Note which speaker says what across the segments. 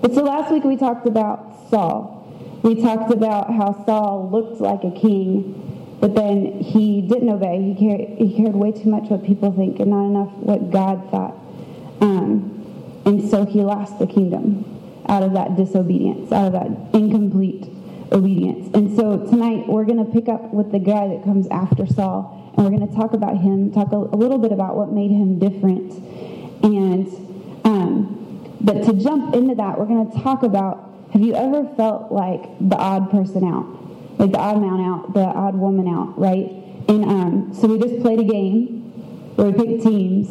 Speaker 1: But so last week we talked about Saul. We talked about how Saul looked like a king, but then he didn't obey. He cared, he cared way too much what people think and not enough what God thought. Um, and so he lost the kingdom out of that disobedience, out of that incomplete obedience. And so tonight we're going to pick up with the guy that comes after Saul, and we're going to talk about him, talk a, a little bit about what made him different. And, um, but to jump into that, we're going to talk about have you ever felt like the odd person out? Like the odd man out, the odd woman out, right? And um, so we just played a game where we picked teams,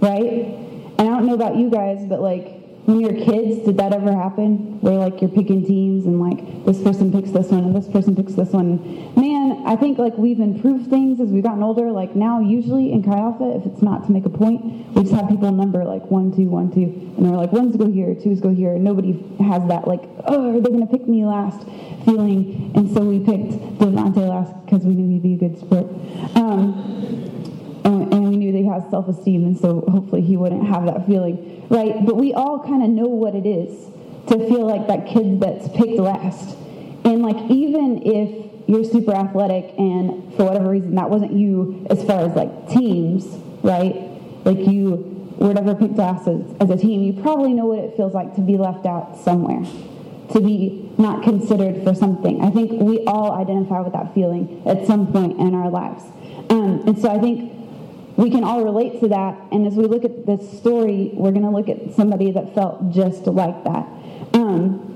Speaker 1: right? And I don't know about you guys, but like when you're kids, did that ever happen? Where like you're picking teams and like this person picks this one and this person picks this one. Man, I think like we've improved things as we've gotten older. Like now, usually in Chi Alpha, if it's not to make a point, we just have people number like one, two, one, two, and they're like ones go here, twos go here. Nobody has that like oh, are they gonna pick me last feeling? And so we picked Devontae last because we knew he'd be a good sport. Um, and we knew that he has self-esteem, and so hopefully he wouldn't have that feeling right? But we all kind of know what it is to feel like that kid that's picked last. And like even if you're super athletic and for whatever reason that wasn't you as far as like teams, right? Like you were never picked as, as a team, you probably know what it feels like to be left out somewhere, to be not considered for something. I think we all identify with that feeling at some point in our lives. Um, and so I think we can all relate to that. And as we look at this story, we're going to look at somebody that felt just like that. Um,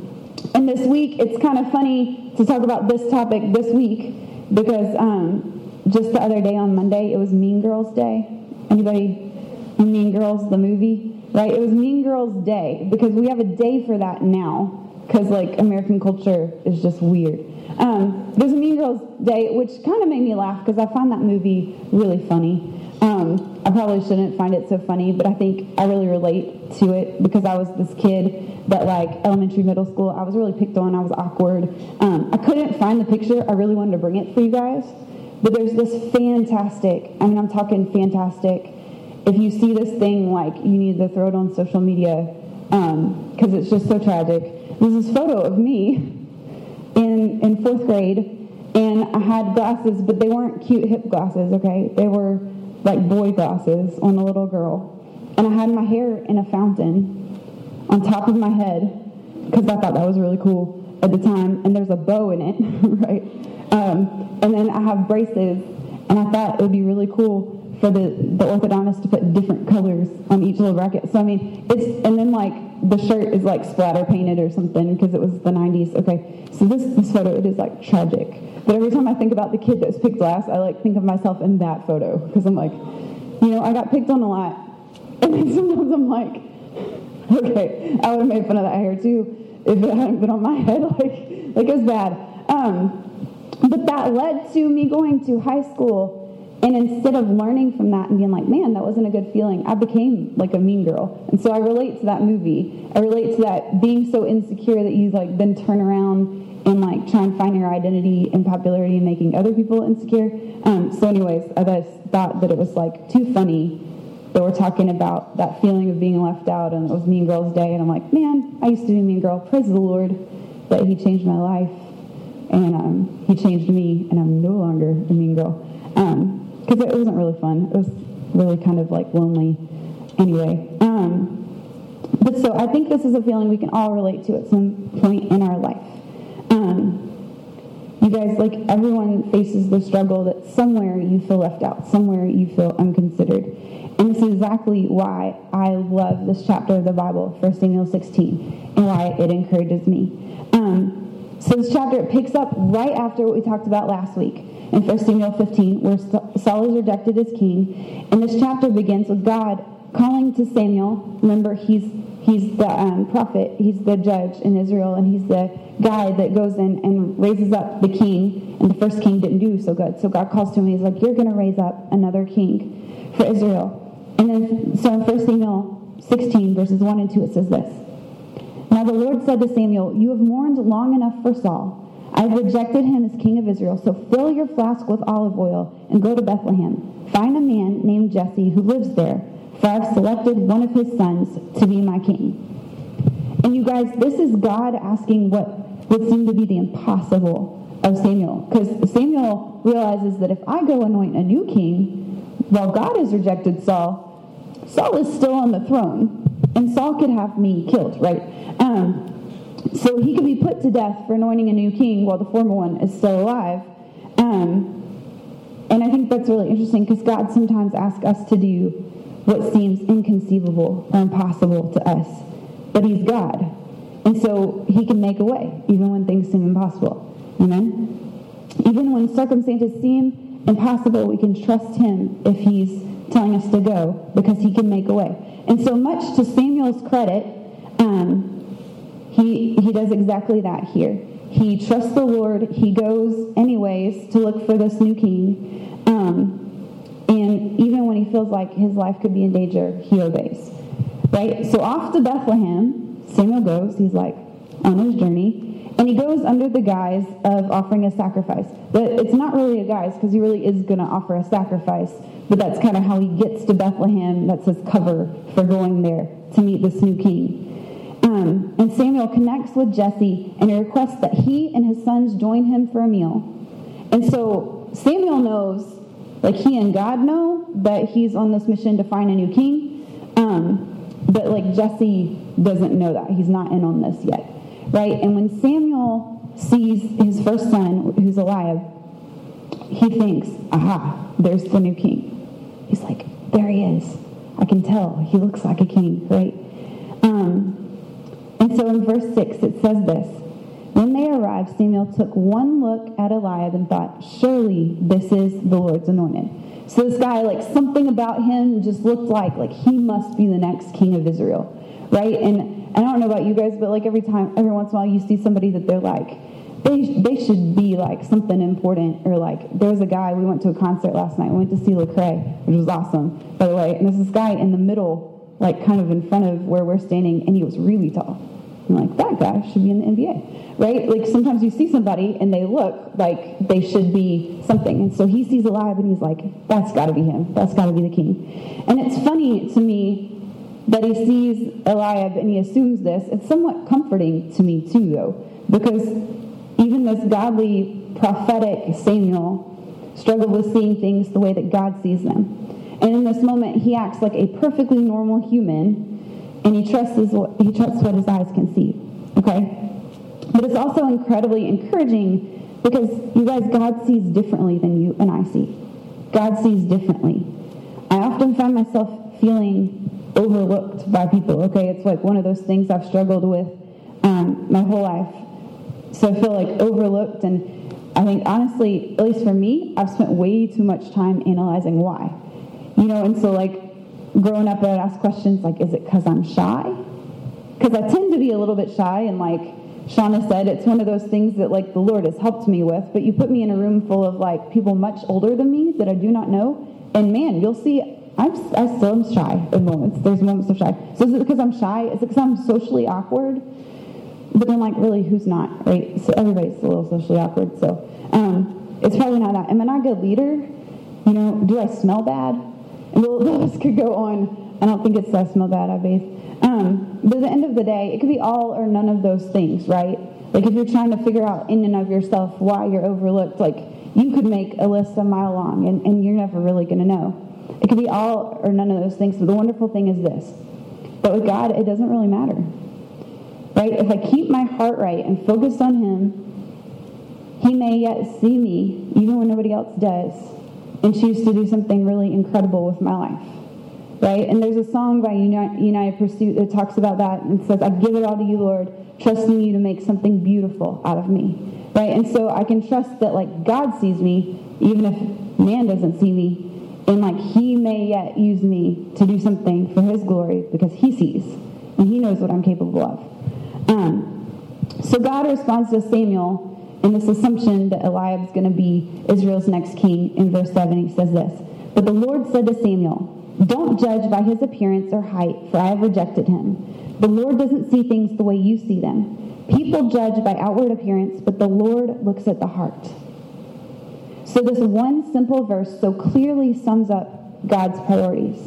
Speaker 1: and this week, it's kind of funny to talk about this topic this week because um, just the other day on Monday, it was Mean Girls Day. Anybody Mean Girls, the movie? Right? It was Mean Girls Day because we have a day for that now because like American culture is just weird. Um, there's a Mean Girls Day, which kind of made me laugh because I find that movie really funny. Um, I probably shouldn't find it so funny, but I think I really relate to it because I was this kid that, like, elementary, middle school, I was really picked on. I was awkward. Um, I couldn't find the picture. I really wanted to bring it for you guys. But there's this fantastic, I mean, I'm talking fantastic. If you see this thing, like, you need to throw it on social media because um, it's just so tragic. There's this photo of me in, in fourth grade, and I had glasses, but they weren't cute hip glasses, okay? They were like boy glasses on a little girl. And I had my hair in a fountain on top of my head because I thought that was really cool at the time. And there's a bow in it, right? Um, and then I have braces, and I thought it would be really cool for the, the orthodontist to put different colors on each little bracket. So I mean, it's and then like the shirt is like splatter painted or something because it was the 90s. Okay, so this this photo it is like tragic. But every time I think about the kid that was picked last, I like think of myself in that photo because I'm like, you know, I got picked on a lot, and then sometimes I'm like, okay, I would have made fun of that hair too if it hadn't been on my head. Like, like it was bad. Um, but that led to me going to high school and instead of learning from that and being like, man, that wasn't a good feeling, I became like a mean girl. And so I relate to that movie. I relate to that being so insecure that you like then turn around and like try and find your identity and popularity and making other people insecure. Um, so, anyways, I just thought that it was like too funny that we're talking about that feeling of being left out and it was Mean Girls Day. And I'm like, man, I used to be a mean girl. Praise the Lord that He changed my life and um, He changed me, and I'm no longer a mean girl. Um, because it wasn't really fun. It was really kind of like lonely anyway. Um, but so I think this is a feeling we can all relate to at some point in our life. Um, you guys, like everyone faces the struggle that somewhere you feel left out, somewhere you feel unconsidered. And this is exactly why I love this chapter of the Bible, 1 Samuel 16, and why it encourages me. Um, so this chapter picks up right after what we talked about last week in 1 Samuel 15, where Saul is rejected as king. And this chapter begins with God calling to Samuel. Remember, he's he's the um, prophet, he's the judge in Israel, and he's the guy that goes in and raises up the king. And the first king didn't do so good. So God calls to him and he's like, You're going to raise up another king for Israel. And then, so in 1 Samuel 16, verses 1 and 2, it says this Now the Lord said to Samuel, You have mourned long enough for Saul. I have rejected him as king of Israel, so fill your flask with olive oil and go to Bethlehem. Find a man named Jesse who lives there, for I have selected one of his sons to be my king. And you guys, this is God asking what would seem to be the impossible of Samuel. Because Samuel realizes that if I go anoint a new king, while God has rejected Saul, Saul is still on the throne. And Saul could have me killed, right? Um, so he could be put to death for anointing a new king while the former one is still alive. Um, and I think that's really interesting because God sometimes asks us to do what seems inconceivable or impossible to us. But he's God. And so he can make a way, even when things seem impossible. Amen? Even when circumstances seem impossible, we can trust him if he's telling us to go because he can make a way. And so much to Samuel's credit, um, he, he does exactly that here. He trusts the Lord. He goes anyways to look for this new king. Um, and even when he feels like his life could be in danger, he obeys. Right? So off to Bethlehem, Samuel goes. He's like on his journey. And he goes under the guise of offering a sacrifice. But it's not really a guise because he really is going to offer a sacrifice. But that's kind of how he gets to Bethlehem. That's his cover for going there to meet this new king. And Samuel connects with Jesse and he requests that he and his sons join him for a meal. And so Samuel knows, like he and God know, that he's on this mission to find a new king. Um, but like Jesse doesn't know that. He's not in on this yet right? And when Samuel sees his first son, who's Eliab, he thinks, aha, there's the new king. He's like, there he is. I can tell. He looks like a king, right? And so in verse 6, it says this. When they arrived, Samuel took one look at Eliab and thought, surely this is the Lord's anointed. So this guy, like something about him just looked like, like he must be the next king of Israel, right? And I don't know about you guys, but like every time, every once in a while, you see somebody that they're like, they, they should be like something important or like there was a guy we went to a concert last night we went to see Lecrae which was awesome by the way and there's this guy in the middle like kind of in front of where we're standing and he was really tall I'm like that guy should be in the NBA right like sometimes you see somebody and they look like they should be something and so he sees Eliab and he's like that's got to be him that's got to be the king and it's funny to me that he sees Eliab and he assumes this. It's somewhat comforting to me, too, though, because even this godly, prophetic Samuel struggled with seeing things the way that God sees them. And in this moment, he acts like a perfectly normal human, and he trusts, his, he trusts what his eyes can see. Okay? But it's also incredibly encouraging because you guys, God sees differently than you and I see. God sees differently. I often find myself feeling overlooked by people. Okay, it's like one of those things I've struggled with um, my whole life. So I feel like overlooked, and I think honestly, at least for me, I've spent way too much time analyzing why. You know, and so like growing up, I'd ask questions like, "Is it because I'm shy?" Because I tend to be a little bit shy, and like Shauna said, it's one of those things that like the Lord has helped me with. But you put me in a room full of like people much older than me that I do not know, and man, you'll see I'm, I still am shy in moments. There's moments of shy. So is it because I'm shy? Is it because I'm socially awkward? But then, like, really, who's not, right? So everybody's a little socially awkward. So um, it's probably not that. Am I not a good leader? You know, do I smell bad? The list could go on. I don't think it's less bathe. Um, but at the end of the day, it could be all or none of those things, right? Like if you're trying to figure out in and of yourself why you're overlooked, like you could make a list a mile long and, and you're never really going to know. It could be all or none of those things. But the wonderful thing is this. But with God, it doesn't really matter. Right? If I keep my heart right and focus on Him, He may yet see me, even when nobody else does, and choose to do something really incredible with my life. Right? And there's a song by United Pursuit that talks about that and says, I give it all to you, Lord, trusting you to make something beautiful out of me. Right? And so I can trust that like God sees me, even if man doesn't see me, and like he may yet use me to do something for his glory because he sees and he knows what I'm capable of. Um, so God responds to Samuel in this assumption that Eliab is going to be Israel's next king. In verse 7, he says this But the Lord said to Samuel, Don't judge by his appearance or height, for I have rejected him. The Lord doesn't see things the way you see them. People judge by outward appearance, but the Lord looks at the heart. So, this one simple verse so clearly sums up God's priorities.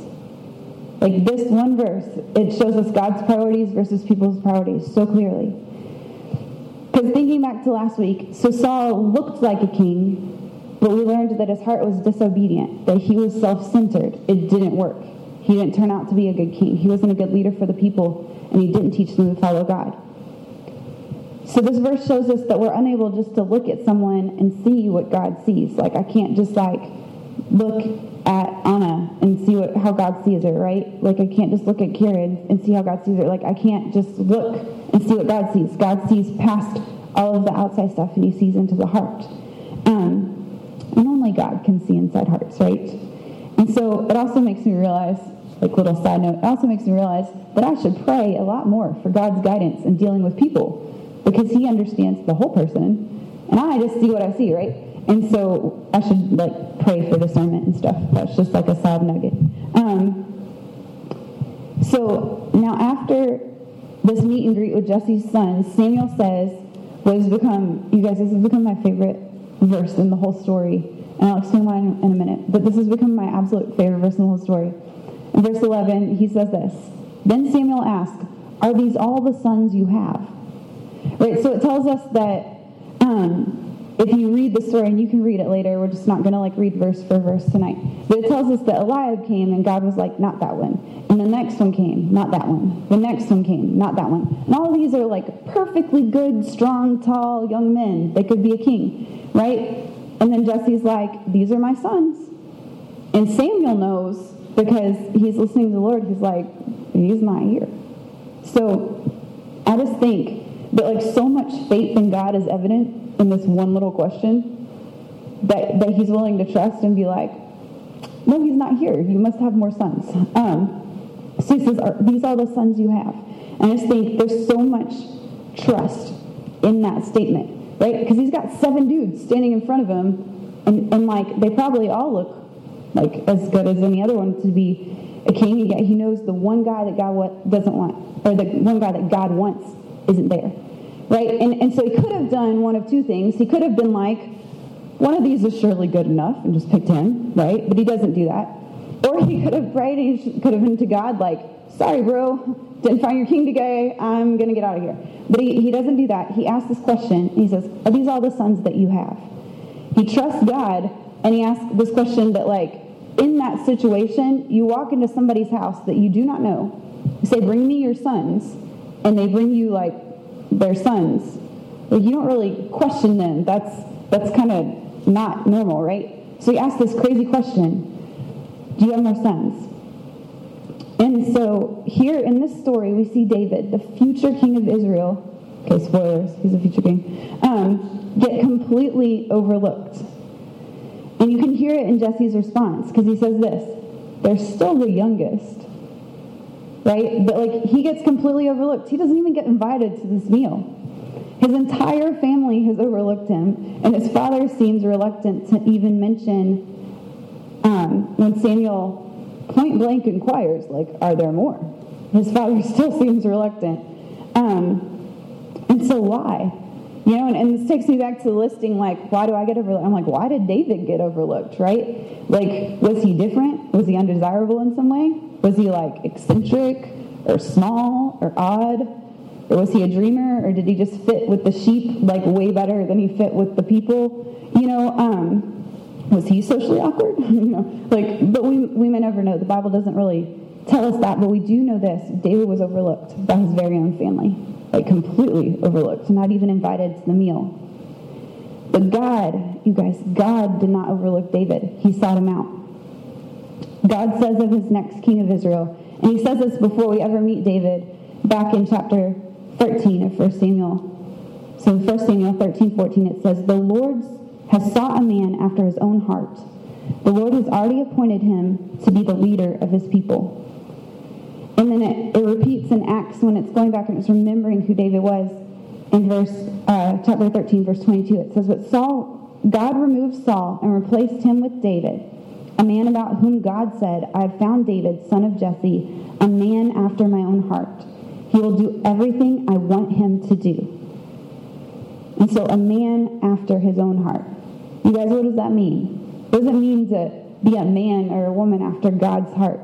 Speaker 1: Like this one verse, it shows us God's priorities versus people's priorities so clearly. Because thinking back to last week, so Saul looked like a king, but we learned that his heart was disobedient, that he was self centered. It didn't work. He didn't turn out to be a good king. He wasn't a good leader for the people, and he didn't teach them to follow God. So this verse shows us that we're unable just to look at someone and see what God sees. Like I can't just like look at Anna and see what how God sees her, right? Like I can't just look at Karen and see how God sees her. Like I can't just look and see what God sees. God sees past all of the outside stuff and he sees into the heart. Um, and only God can see inside hearts, right? And so it also makes me realize, like little side note, it also makes me realize that I should pray a lot more for God's guidance in dealing with people because he understands the whole person and I just see what I see, right? And so I should like pray for discernment and stuff. That's just like a side nugget. Um, so now after this meet and greet with Jesse's son, Samuel says, what has become, you guys, this has become my favorite verse in the whole story. And I'll explain why in a minute. But this has become my absolute favorite verse in the whole story. In verse 11, he says this Then Samuel asked, Are these all the sons you have? Right? So it tells us that um, if you read the story, and you can read it later, we're just not going to like read verse for verse tonight. But it tells us that Eliab came and God was like, not that one. And the next one came, not that one. The next one came, not that one. And all these are like perfectly good, strong, tall young men. They could be a king, right? And then Jesse's like, these are my sons. And Samuel knows because he's listening to the Lord. He's like, he's not here. So I just think that like so much faith in God is evident in this one little question that, that he's willing to trust and be like, no, he's not here. You must have more sons. Um, so he says, are, these are the sons you have. And I just think there's so much trust in that statement, right? Because he's got seven dudes standing in front of him, and, and like they probably all look like as good as any other one to be a king, yet he knows the one guy that God doesn't want, or the one guy that God wants isn't there. Right? And, and so he could have done one of two things. He could have been like, one of these is surely good enough, and just picked him, right? But he doesn't do that. Or he could have prayed and he could have been to God like, sorry, bro, didn't find your king today. I'm going to get out of here. But he, he doesn't do that. He asks this question. he says, Are these all the sons that you have? He trusts God and he asks this question that, like, in that situation, you walk into somebody's house that you do not know. You say, Bring me your sons. And they bring you, like, their sons. Like, you don't really question them. That's, that's kind of not normal, right? So he asks this crazy question Do you have more sons? And so here in this story, we see David, the future king of Israel. Okay, spoilers, he's a future king. Um, get completely overlooked. And you can hear it in Jesse's response because he says this they're still the youngest. Right? But like he gets completely overlooked. He doesn't even get invited to this meal. His entire family has overlooked him, and his father seems reluctant to even mention um, when Samuel point blank inquires, like, are there more? His father still seems reluctant. Um, and so why? You know, and, and, this takes me back to the listing, like, why do I get overlooked? I'm like, why did David get overlooked, right? Like, was he different? Was he undesirable in some way? Was he, like, eccentric or small or odd? Or was he a dreamer? Or did he just fit with the sheep, like, way better than he fit with the people? You know, um, was he socially awkward? you know, like, but we, we may never know. The Bible doesn't really tell us that, but we do know this. David was overlooked by his very own family, like completely overlooked, not even invited to the meal. But God, you guys, God did not overlook David. He sought him out. God says of his next king of Israel, and he says this before we ever meet David, back in chapter 13 of 1 Samuel. So in 1 Samuel 13, 14, it says, The Lord has sought a man after his own heart. The Lord has already appointed him to be the leader of his people. And then it, it repeats in Acts when it's going back and it's remembering who David was. In verse uh, chapter 13, verse 22, it says, But Saul, God removed Saul and replaced him with David, a man about whom God said, I have found David, son of Jesse, a man after my own heart. He will do everything I want him to do. And so a man after his own heart. You guys, what does that mean? What does it mean to be a man or a woman after God's heart?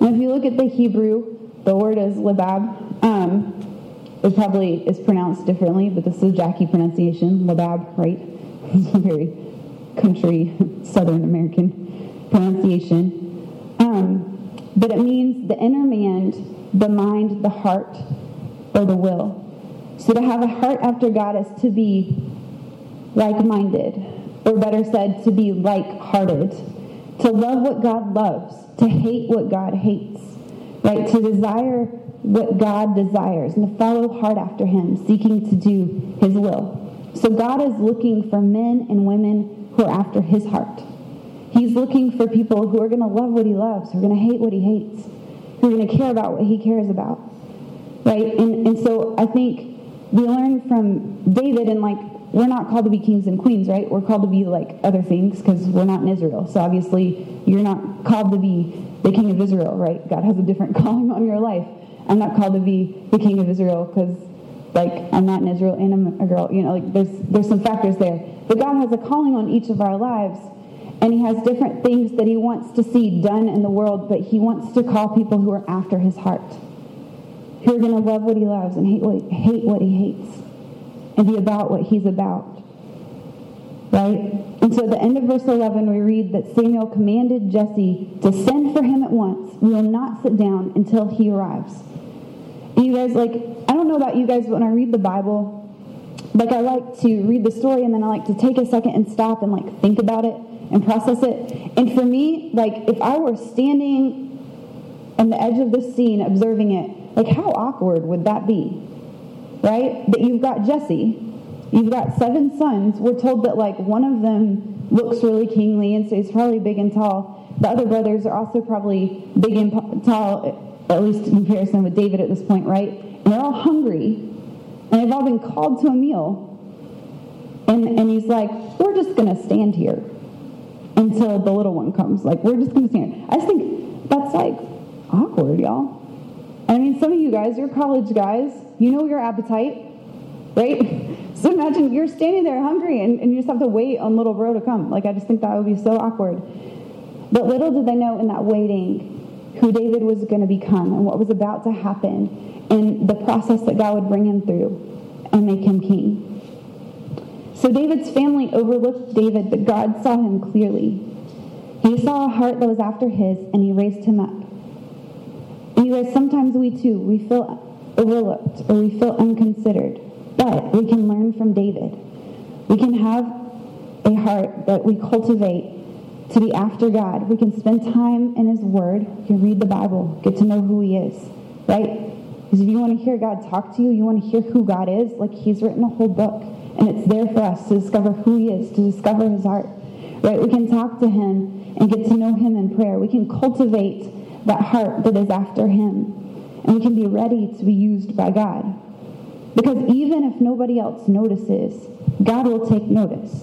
Speaker 1: And if you look at the Hebrew, the word is labab. Um, it probably is pronounced differently, but this is Jackie pronunciation, labab, right? It's a very country, Southern American pronunciation. Um, but it means the inner man, the mind, the heart, or the will. So to have a heart after God is to be like minded, or better said, to be like hearted, to love what God loves, to hate what God hates, right? To desire what God desires and to follow hard after Him, seeking to do His will. So God is looking for men and women who are after His heart. He's looking for people who are going to love what He loves, who are going to hate what He hates, who are going to care about what He cares about, right? And, and so I think we learn from David and like we're not called to be kings and queens, right? We're called to be like other things because we're not in Israel. So obviously, you're not called to be the king of Israel, right? God has a different calling on your life. I'm not called to be the king of Israel because, like, I'm not in Israel and I'm a girl. You know, like, there's there's some factors there. But God has a calling on each of our lives, and He has different things that He wants to see done in the world. But He wants to call people who are after His heart, who are going to love what He loves and hate what hate what He hates and be about what he's about. Right? And so at the end of verse 11, we read that Samuel commanded Jesse to send for him at once. We will not sit down until he arrives. And you guys, like, I don't know about you guys, but when I read the Bible, like, I like to read the story and then I like to take a second and stop and, like, think about it and process it. And for me, like, if I were standing on the edge of the scene observing it, like, how awkward would that be? Right? That you've got Jesse. You've got seven sons. We're told that like one of them looks really kingly and so he's probably big and tall. The other brothers are also probably big and tall, at least in comparison with David at this point, right? And they're all hungry. And they've all been called to a meal. And, and he's like, we're just going to stand here until the little one comes. Like, we're just going to stand. I just think that's like awkward, y'all. I mean, some of you guys, you're college guys, you know your appetite, right? So imagine you're standing there hungry and, and you just have to wait on little bro to come. Like, I just think that would be so awkward. But little did they know in that waiting who David was going to become and what was about to happen and the process that God would bring him through and make him king. So David's family overlooked David, but God saw him clearly. He saw a heart that was after his, and he raised him up. You guys, sometimes we too, we feel overlooked or we feel unconsidered. But we can learn from David. We can have a heart that we cultivate to be after God. We can spend time in His Word. We can read the Bible, get to know who He is, right? Because if you want to hear God talk to you, you want to hear who God is, like He's written a whole book. And it's there for us to discover who He is, to discover His heart, right? We can talk to Him and get to know Him in prayer. We can cultivate that heart that is after Him and we can be ready to be used by God. Because even if nobody else notices, God will take notice.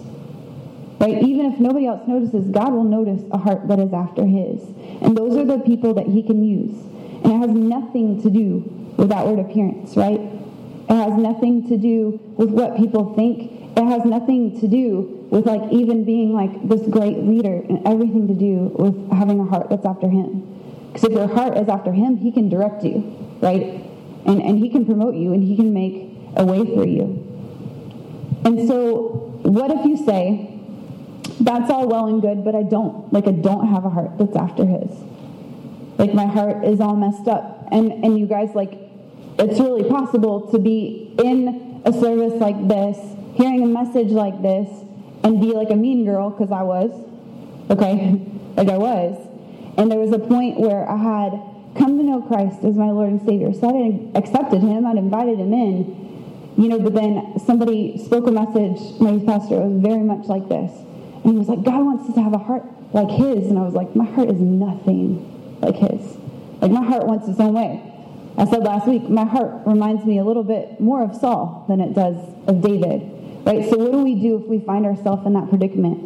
Speaker 1: Right? Even if nobody else notices, God will notice a heart that is after his. And those are the people that he can use. And it has nothing to do with outward appearance, right? It has nothing to do with what people think. It has nothing to do with like even being like this great leader and everything to do with having a heart that's after him. Because if your heart is after him, he can direct you, right? And, and he can promote you and he can make a way for you. And so, what if you say, that's all well and good, but I don't, like, I don't have a heart that's after his. Like, my heart is all messed up. And, and you guys, like, it's really possible to be in a service like this, hearing a message like this, and be like a mean girl, because I was, okay? like I was. And there was a point where I had come to know Christ as my Lord and Savior. So I accepted him, I'd invited him in, you know, but then somebody spoke a message, my youth pastor, was very much like this. And he was like, God wants us to have a heart like his. And I was like, my heart is nothing like his. Like my heart wants its own way. I said last week, my heart reminds me a little bit more of Saul than it does of David. Right? So what do we do if we find ourselves in that predicament?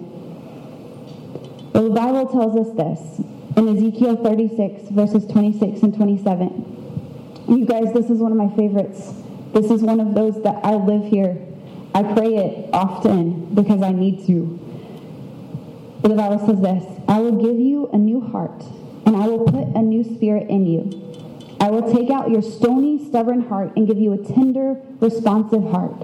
Speaker 1: Well, the Bible tells us this in Ezekiel 36, verses 26 and 27. You guys, this is one of my favorites. This is one of those that I live here. I pray it often because I need to. But the Bible says this I will give you a new heart and I will put a new spirit in you. I will take out your stony, stubborn heart and give you a tender, responsive heart.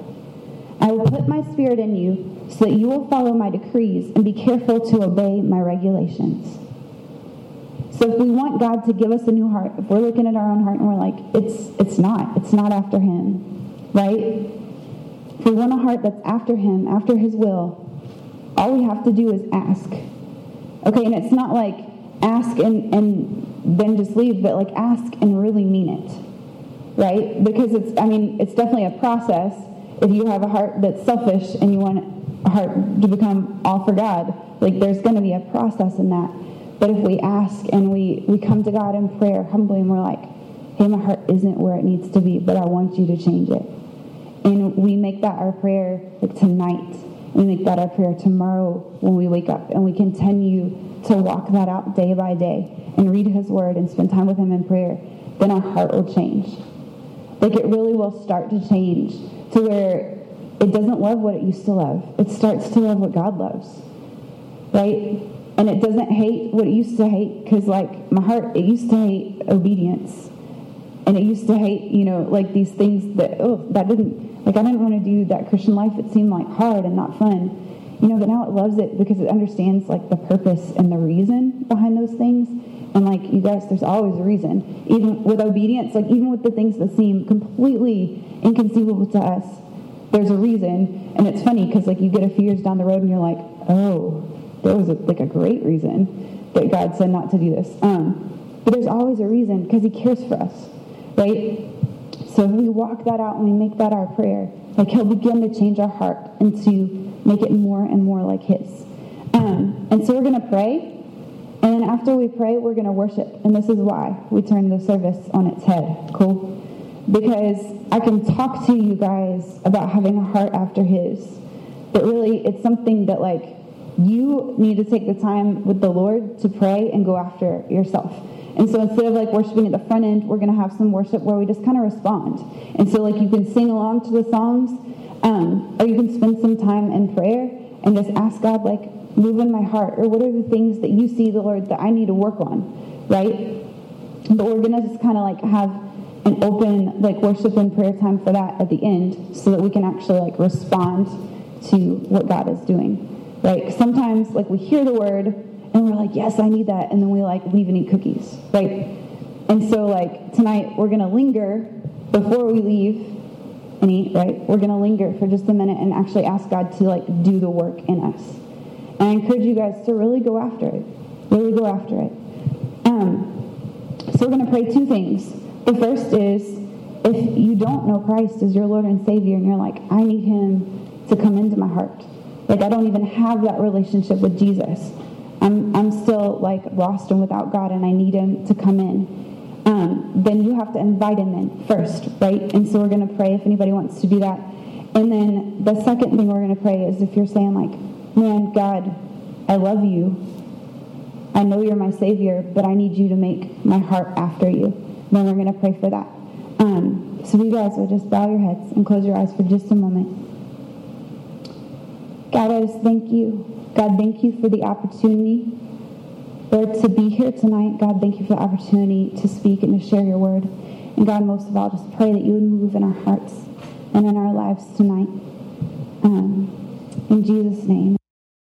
Speaker 1: I will put my spirit in you so that you will follow my decrees and be careful to obey my regulations. So if we want God to give us a new heart, if we're looking at our own heart and we're like, it's it's not, it's not after him, right? If we want a heart that's after him, after his will, all we have to do is ask. Okay, and it's not like ask and, and then just leave, but like ask and really mean it. Right? Because it's I mean, it's definitely a process if you have a heart that's selfish and you want a heart to become all for God, like there's gonna be a process in that. But if we ask and we, we come to God in prayer humbly and we're like, hey, my heart isn't where it needs to be, but I want you to change it. And we make that our prayer like tonight. We make that our prayer tomorrow when we wake up. And we continue to walk that out day by day and read his word and spend time with him in prayer. Then our heart will change. Like it really will start to change to where it doesn't love what it used to love. It starts to love what God loves. Right? And it doesn't hate what it used to hate because like my heart it used to hate obedience. And it used to hate you know like these things that oh that didn't like i didn't want to do that christian life. It seemed like hard and not fun. You know but now it loves it because it understands like the purpose and the reason behind those things. And like you guys there's always a reason. Even with obedience like even with the things that seem completely inconceivable to us there's a reason. And it's funny because like you get a few years down the road and you're like oh there was a, like a great reason that God said not to do this. Um, but there's always a reason because He cares for us, right? So if we walk that out and we make that our prayer, like He'll begin to change our heart and to make it more and more like His. Um, and so we're going to pray. And then after we pray, we're going to worship. And this is why we turn the service on its head. Cool? Because I can talk to you guys about having a heart after His. But really, it's something that, like, you need to take the time with the Lord to pray and go after yourself. And so instead of like worshiping at the front end, we're going to have some worship where we just kind of respond. And so like you can sing along to the songs, um, or you can spend some time in prayer and just ask God like, move in my heart, or what are the things that you see the Lord that I need to work on, right? But we're going to just kind of like have an open like worship and prayer time for that at the end, so that we can actually like respond to what God is doing. Right? Sometimes, like, we hear the word and we're like, yes, I need that. And then we, like, leave and eat cookies. Right? And so, like, tonight we're to linger before we leave and eat, right? We're to linger for just a minute and actually ask God to, like, do the work in us. And I encourage you guys to really go after it. Really go after it. Um, so we're to pray two things. The first is if you don't know Christ as your Lord and Savior and you're like, I need him to come into my heart. Like I don't even have that relationship with Jesus. I'm, I'm still like lost and without God and I need him to come in. Um, then you have to invite him in first, right? And so we're going to pray if anybody wants to do that. And then the second thing we're going to pray is if you're saying like, man, God, I love you. I know you're my savior, but I need you to make my heart after you. Then we're going to pray for that. Um, so you guys will just bow your heads and close your eyes for just a moment. God, I just thank you. God, thank you for the opportunity, Lord, to be here tonight. God, thank you for the opportunity to speak and to share your word. And God, most of all, just pray that you would move in our hearts and in our lives tonight. Um, in Jesus' name.